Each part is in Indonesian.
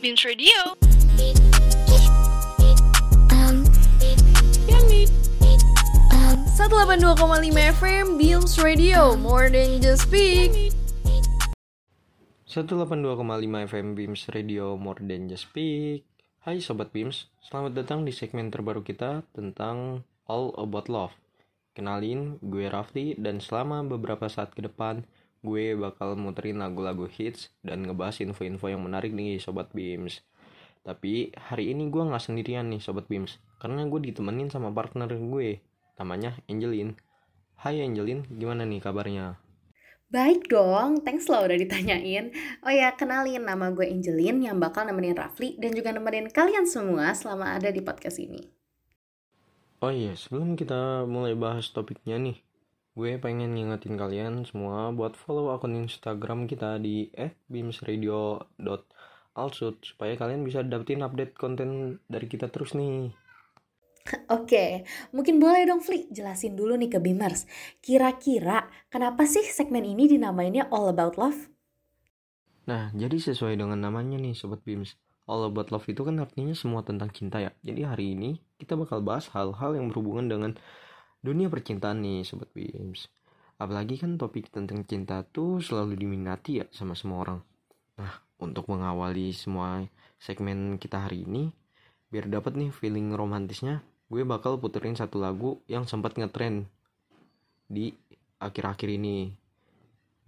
Beams Radio. Um, 182,5 FM Beams Radio More than just speak. 182,5 FM Beams Radio More Than Just Speak. Hai Sobat Beams, selamat datang di segmen terbaru kita tentang All About Love. Kenalin, gue Rafli dan selama beberapa saat ke depan gue bakal muterin lagu-lagu hits dan ngebahas info-info yang menarik nih Sobat Beams. Tapi hari ini gue gak sendirian nih Sobat Beams, karena gue ditemenin sama partner gue, namanya Angelin. Hai Angelin, gimana nih kabarnya? Baik dong, thanks lo udah ditanyain. Oh ya, kenalin nama gue Angelin yang bakal nemenin Rafli dan juga nemenin kalian semua selama ada di podcast ini. Oh iya, sebelum kita mulai bahas topiknya nih, gue pengen ngingetin kalian semua buat follow akun Instagram kita di @bimsradio.alsut supaya kalian bisa dapetin update konten dari kita terus nih. Oke, mungkin boleh dong Fli jelasin dulu nih ke Beamers. Kira-kira kenapa sih segmen ini dinamainnya All About Love? Nah, jadi sesuai dengan namanya nih Sobat Bims. All About Love itu kan artinya semua tentang cinta ya. Jadi hari ini kita bakal bahas hal-hal yang berhubungan dengan dunia percintaan nih Sobat Bims. Apalagi kan topik tentang cinta tuh selalu diminati ya sama semua orang. Nah, untuk mengawali semua segmen kita hari ini, biar dapat nih feeling romantisnya, gue bakal puterin satu lagu yang sempat ngetren di akhir-akhir ini.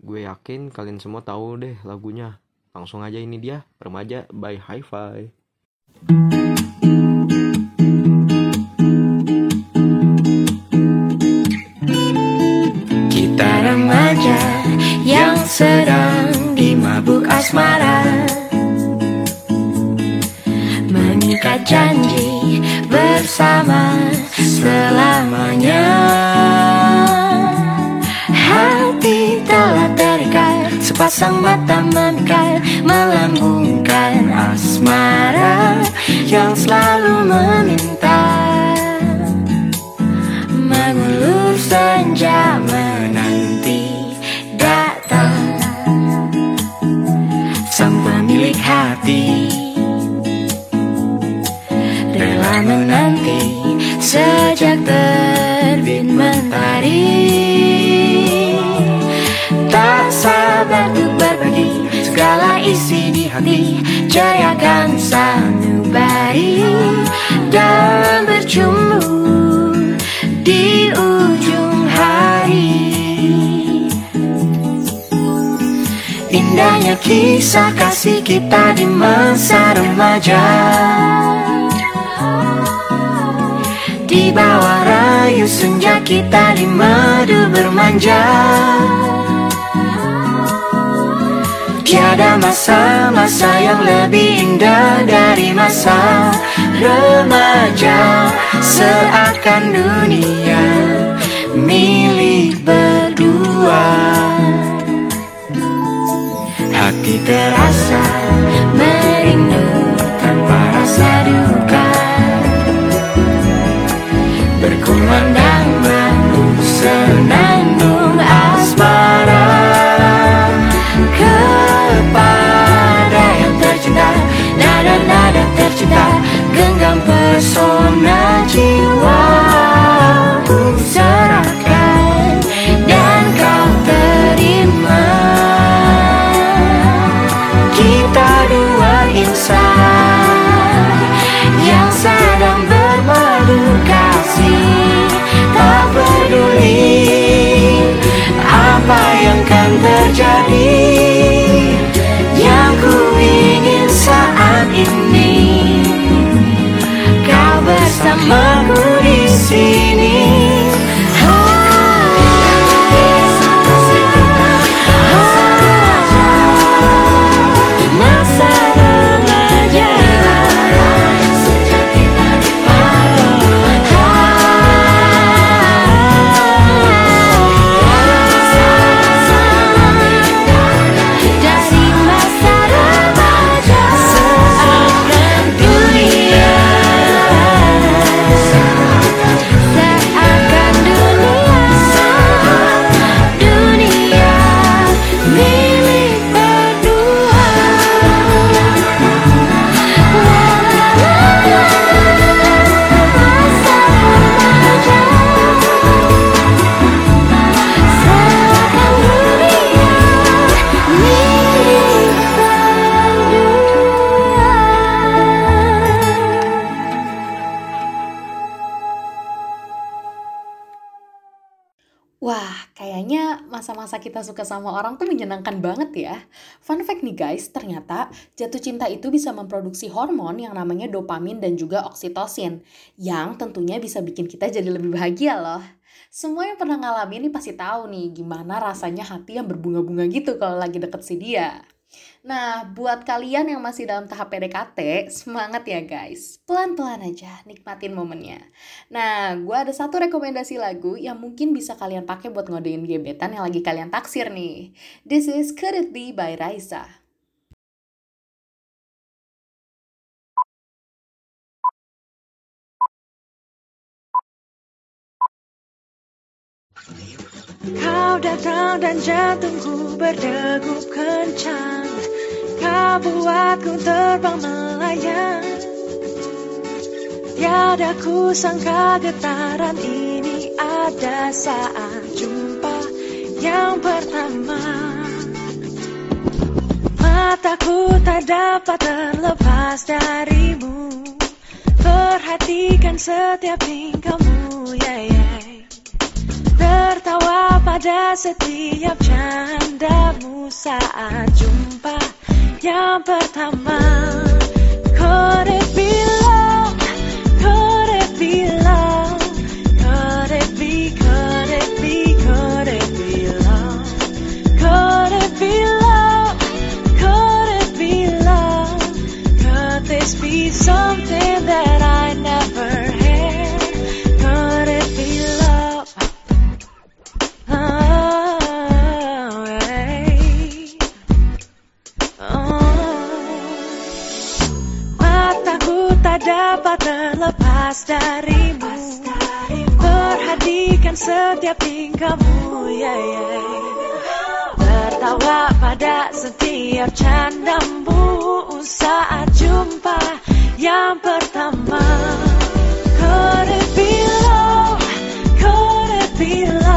Gue yakin kalian semua tahu deh lagunya. Langsung aja ini dia, Remaja by Hi-Fi. Kita bersama selamanya. Hati telah terikat Sepasang mata memikat Melambungkan asmara Yang selalu meminta terbit mentari Tak sabar untuk berbagi segala isi di hati. Jayakan sanubari dan berjumpa di ujung hari. Indahnya kisah kasih kita di masa remaja Di bawah rayu senja kita di madu bermanja. Tiada masa-masa yang lebih indah dari masa remaja. Seakan dunia milik berdua. Hati terasa merindu tanpa rasa duka So. Kita suka sama orang tuh menyenangkan banget ya. Fun fact nih guys, ternyata jatuh cinta itu bisa memproduksi hormon yang namanya dopamin dan juga oksitosin, yang tentunya bisa bikin kita jadi lebih bahagia loh. Semua yang pernah ngalamin ini pasti tahu nih gimana rasanya hati yang berbunga-bunga gitu kalau lagi deket si dia. Nah, buat kalian yang masih dalam tahap PDKT, semangat ya guys. Pelan-pelan aja, nikmatin momennya. Nah, gue ada satu rekomendasi lagu yang mungkin bisa kalian pakai buat ngodein gebetan yang lagi kalian taksir nih. This is Could It Be by Raisa. Kau datang dan jantungku berdegup kencang. Kau buatku terbang melayang. Tiada ku sangka getaran ini ada saat jumpa yang pertama. Mataku tak dapat terlepas darimu. Perhatikan setiap tingkahmu, yeah, yeah. Tertawa pada setiap candamu saat jumpa yang pertama. Could darimu Perhatikan setiap tingkahmu yeah, yeah. Tertawa pada setiap candamu Saat jumpa yang pertama Could it be love? Could it be love?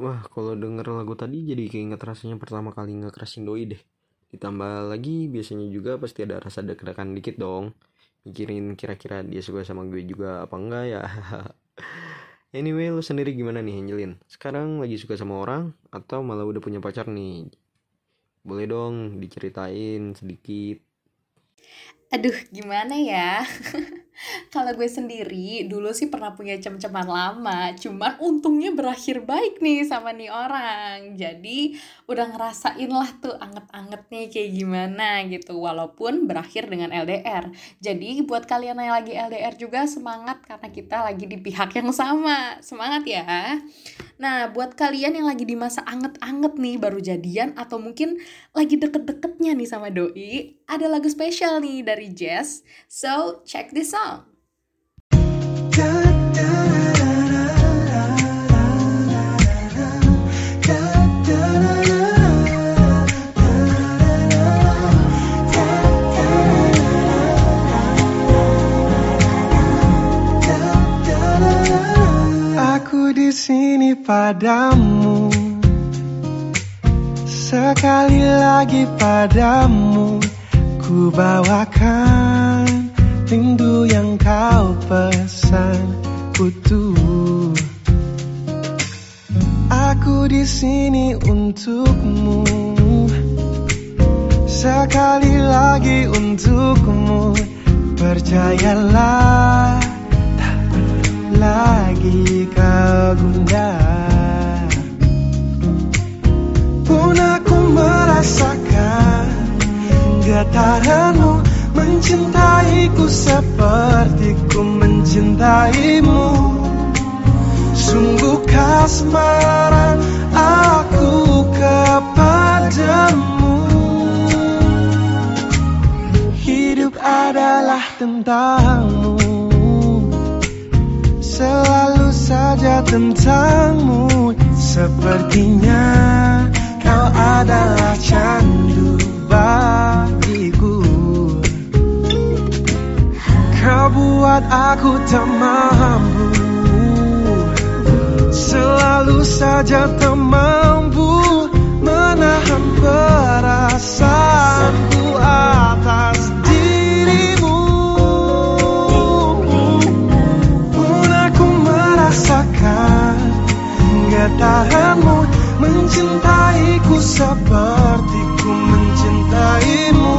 Wah, kalau denger lagu tadi jadi keinget rasanya pertama kali ngekerasin doi deh. Ditambah lagi biasanya juga pasti ada rasa deg-degan dikit dong. Mikirin kira-kira dia suka sama gue juga apa enggak ya. anyway, lu sendiri gimana nih Angelin? Sekarang lagi suka sama orang atau malah udah punya pacar nih? Boleh dong diceritain sedikit. Aduh, gimana ya? Kalau gue sendiri, dulu sih pernah punya cem-ceman lama, cuman untungnya berakhir baik nih sama nih orang. Jadi udah ngerasain lah tuh anget-angetnya kayak gimana gitu, walaupun berakhir dengan LDR. Jadi buat kalian yang lagi LDR juga semangat karena kita lagi di pihak yang sama. Semangat ya. Nah, buat kalian yang lagi di masa anget-anget nih, baru jadian atau mungkin lagi deket-deketnya nih sama doi, ada lagu spesial nih dari Jess. So, check this song. Di sini padamu. Sekali lagi padamu Ku bawakan rindu yang kau pesan utuh Aku di sini untukmu. Sekali lagi untukmu. Percayalah tak lagi kau gundah Pun aku merasakan getaranmu Mencintaiku seperti ku mencintaimu. Sungguh kasmaran aku kepadamu. Hidup adalah tentangmu. Selalu saja tentangmu. Sepertinya kau adalah candu bagiku buat aku tak mampu. Selalu saja tak mampu Menahan perasaanku atas dirimu. Pun aku merasakan Getaranmu Mencintaiku seperti ku mencintaimu.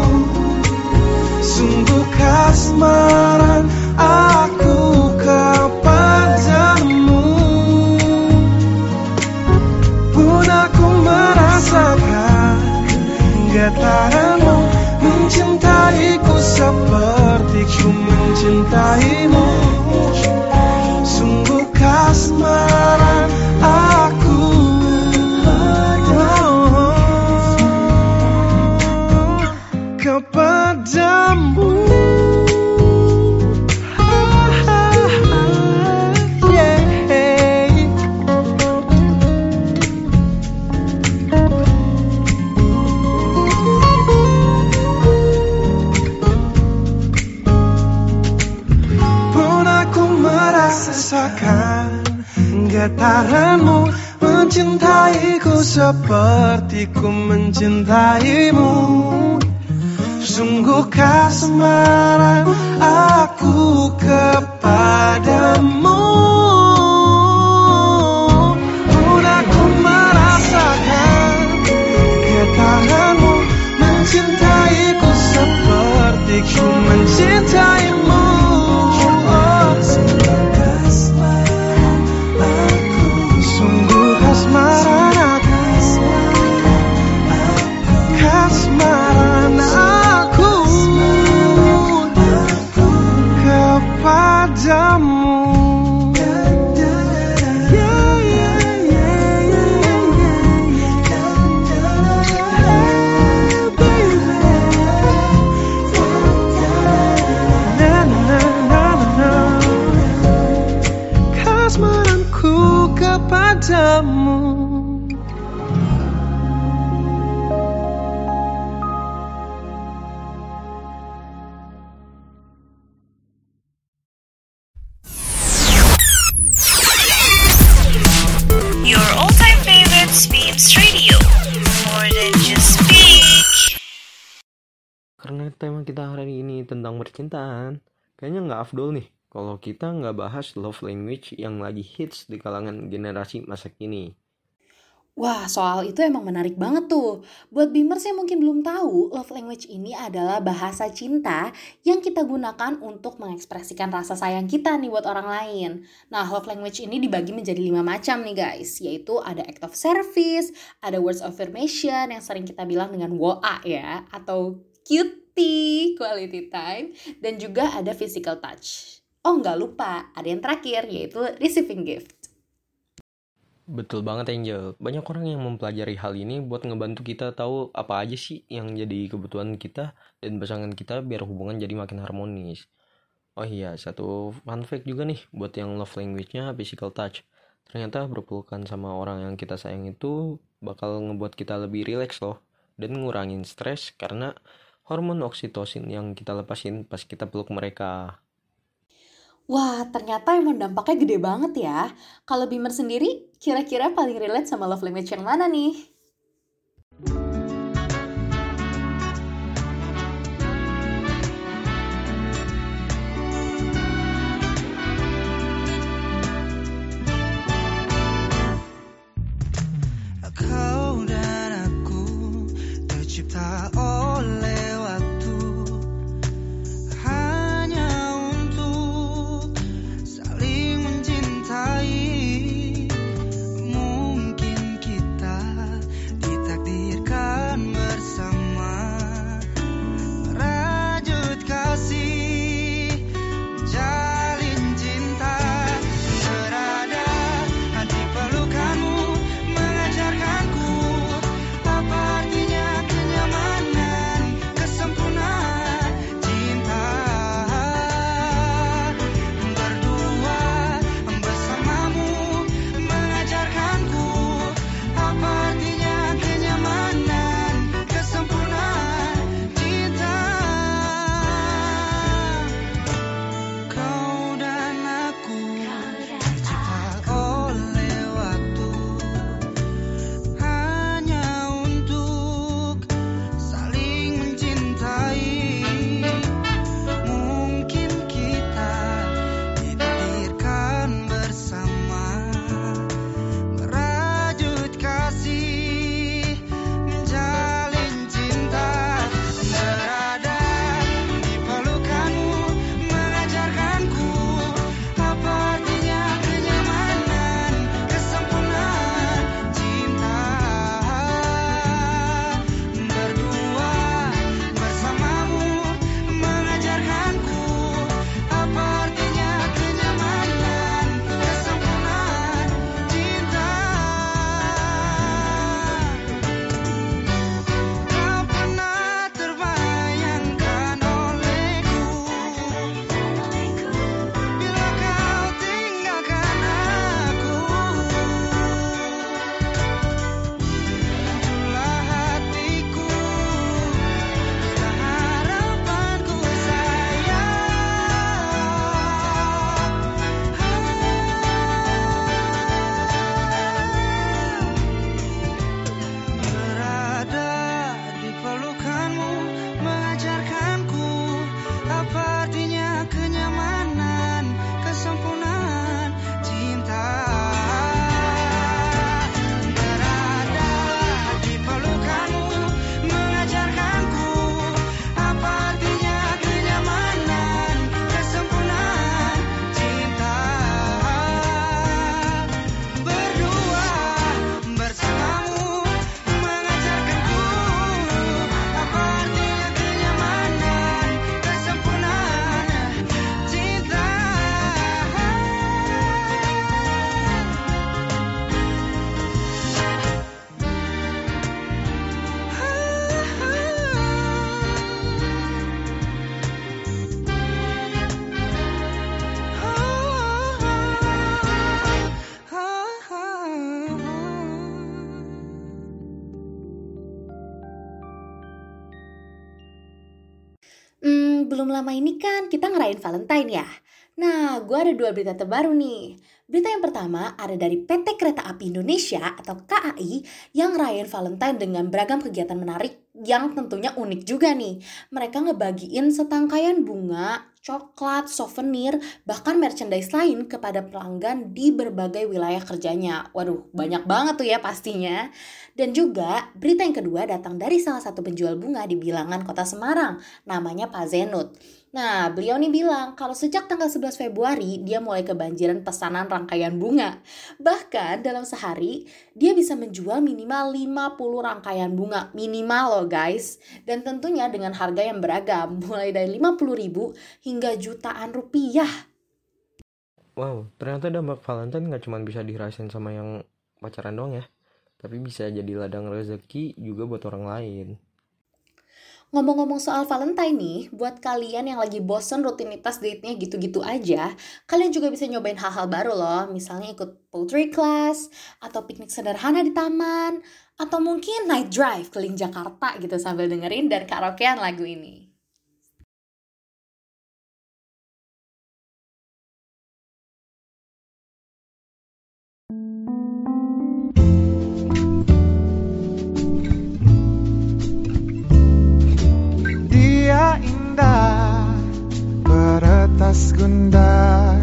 Sungguh kasmaran getaranmu Mencintaiku seperti ku mencintaimu. Sungguh kasmaran Mencintaiku seperti ku mencintaimu. Sungguh kasmaran Kepadamu percintaan, kayaknya nggak afdol nih kalau kita nggak bahas love language yang lagi hits di kalangan generasi masa kini. Wah, soal itu emang menarik banget tuh. Buat Beamers yang mungkin belum tahu, love language ini adalah bahasa cinta yang kita gunakan untuk mengekspresikan rasa sayang kita nih buat orang lain. Nah, love language ini dibagi menjadi lima macam nih guys, yaitu ada act of service, ada words of affirmation yang sering kita bilang dengan WOA ya, atau cutie, quality time, dan juga ada physical touch. Oh, nggak lupa, ada yang terakhir, yaitu receiving gift. Betul banget Angel. Banyak orang yang mempelajari hal ini buat ngebantu kita tahu apa aja sih yang jadi kebutuhan kita dan pasangan kita biar hubungan jadi makin harmonis. Oh iya, satu fun fact juga nih buat yang love language-nya physical touch. Ternyata berpelukan sama orang yang kita sayang itu bakal ngebuat kita lebih rileks loh dan ngurangin stres karena hormon oksitosin yang kita lepasin pas kita peluk mereka. Wah, ternyata emang dampaknya gede banget ya. Kalau Bimer sendiri, kira-kira paling relate sama love language yang mana nih? Hmm, belum lama ini kan kita ngerayain Valentine ya. Nah, gue ada dua berita terbaru nih. Berita yang pertama ada dari PT Kereta Api Indonesia atau KAI yang ngerayain Valentine dengan beragam kegiatan menarik yang tentunya unik juga nih. Mereka ngebagiin setangkaian bunga, coklat, souvenir, bahkan merchandise lain kepada pelanggan di berbagai wilayah kerjanya. Waduh, banyak banget tuh ya pastinya. Dan juga berita yang kedua datang dari salah satu penjual bunga di bilangan kota Semarang, namanya Pak Zenut. Nah, beliau nih bilang kalau sejak tanggal 11 Februari dia mulai kebanjiran pesanan rangkaian bunga. Bahkan dalam sehari dia bisa menjual minimal 50 rangkaian bunga. Minimal loh guys. Dan tentunya dengan harga yang beragam. Mulai dari 50 ribu hingga jutaan rupiah. Wow, ternyata dampak Valentine nggak cuma bisa dirasain sama yang pacaran doang ya, tapi bisa jadi ladang rezeki juga buat orang lain. Ngomong-ngomong soal Valentine nih, buat kalian yang lagi bosen rutinitas date-nya gitu-gitu aja, kalian juga bisa nyobain hal-hal baru loh. Misalnya ikut poetry class, atau piknik sederhana di taman, atau mungkin night drive keliling Jakarta gitu sambil dengerin dan karaokean lagu ini. Dia Peretas gundah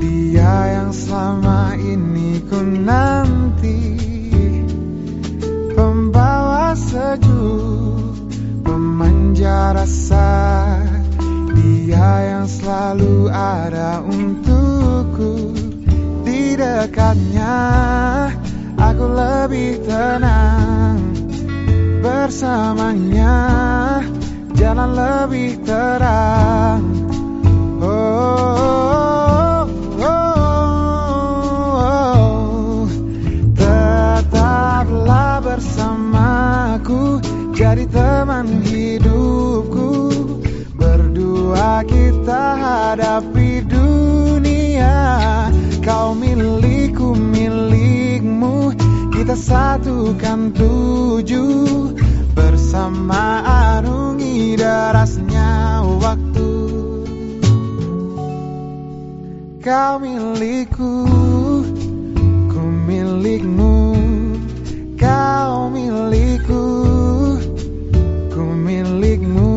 Dia yang selama ini ku nanti. Pembawa sejuk Pemanja rasa Dia yang selalu ada untukku. Di dekatnya Aku lebih tenang Bersamanya. Jalan lebih terang. Tetaplah bersamaku, jadi teman hidupku. Berdua kita hadapi dunia. Kau milikku, milikmu, kita satukan tujuh bersama arungi derasnya waktu Kau milikku, ku milikmu. Kau milikku, ku milikmu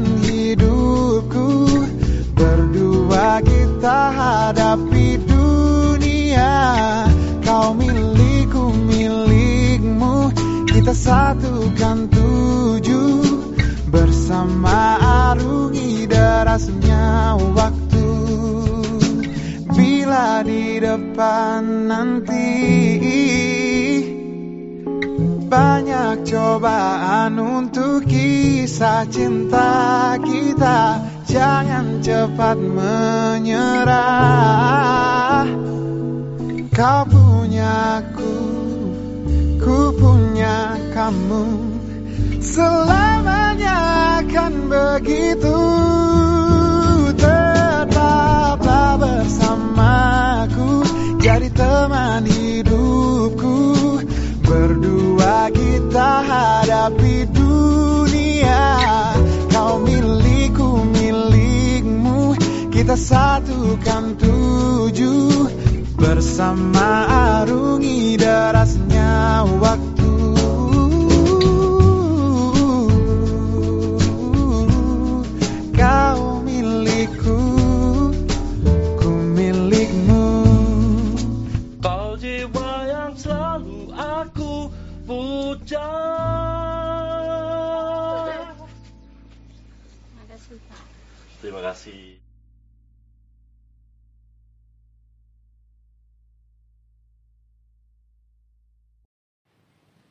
hidupku. Berdua kita hadapi dunia. Kau milikku, milikmu. Kita satukan tujuh. Bersama arungi derasnya waktu. Bila di depan nanti banyak cobaan untuk kisah cinta kita. Jangan cepat menyerah. Kau punya aku, ku punya kamu Selamanya akan begitu. Tetaplah bersamaku. Jadi teman hidupku kita hadapi dunia. Kau milikku, milikmu. Kita satukan tujuh. Bersama arungi derasnya waktu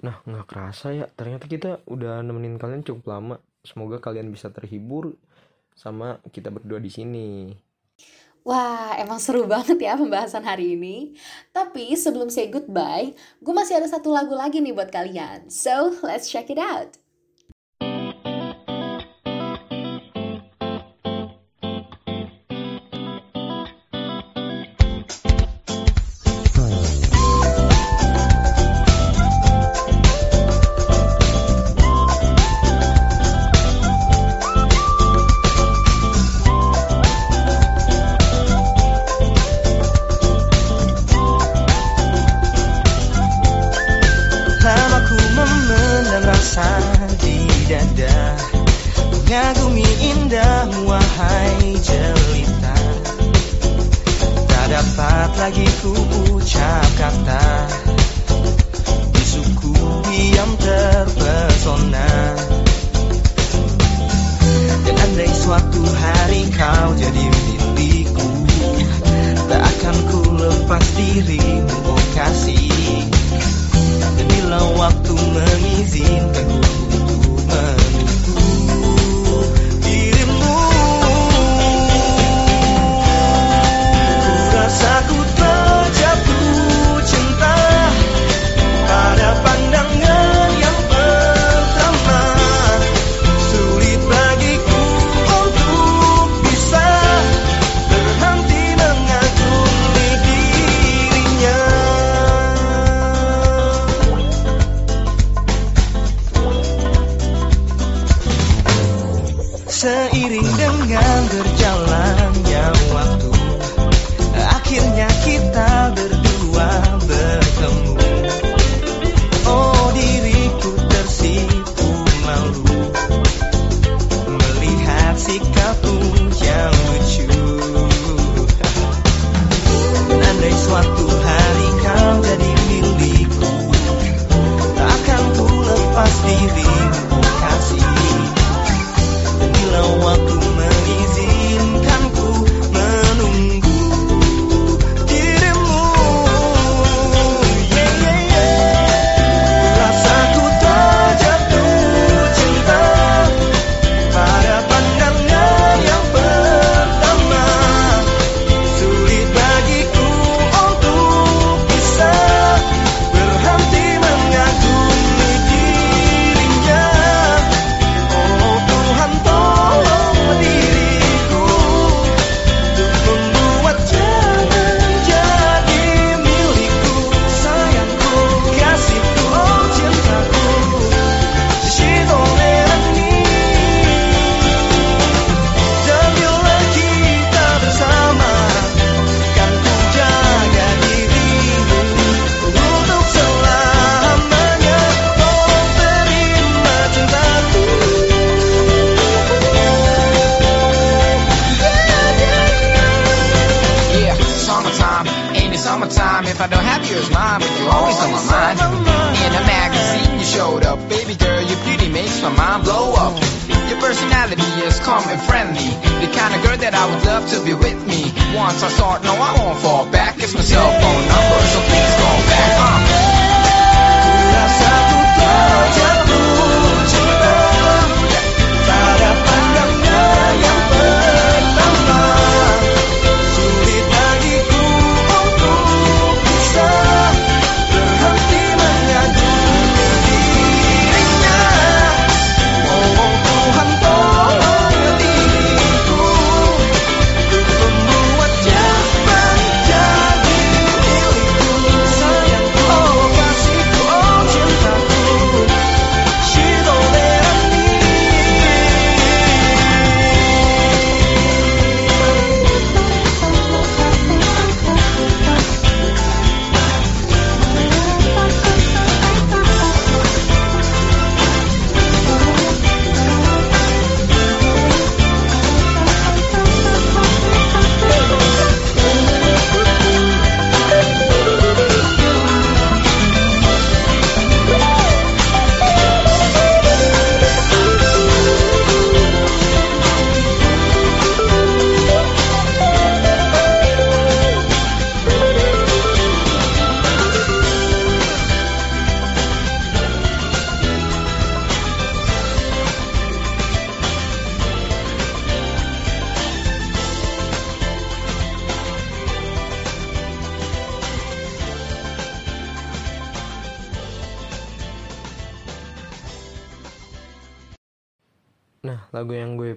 Nah, nggak kerasa ya, ternyata kita udah nemenin kalian cukup lama. Semoga kalian bisa terhibur sama kita berdua di sini. Wah, emang seru banget ya pembahasan hari ini. Tapi sebelum say goodbye, gue masih ada satu lagu lagi nih buat kalian. So, let's check it out. dapat lagi ku ucap kata. Bisuku diam terpesona. Dan andai suatu hari kau jadi milikku Tak akan ku lepas dirimu oh kasih. Dan bila waktu mengizinkan ku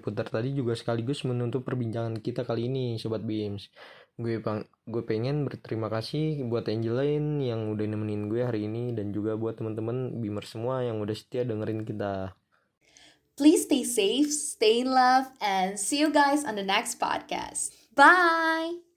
putar tadi juga sekaligus menutup perbincangan kita kali ini, Sobat Beams. Gue pang gue pengen berterima kasih buat Angeline yang udah nemenin gue hari ini dan juga buat teman-teman Beamer semua yang udah setia dengerin kita. Please stay safe, stay in love, and see you guys on the next podcast. Bye!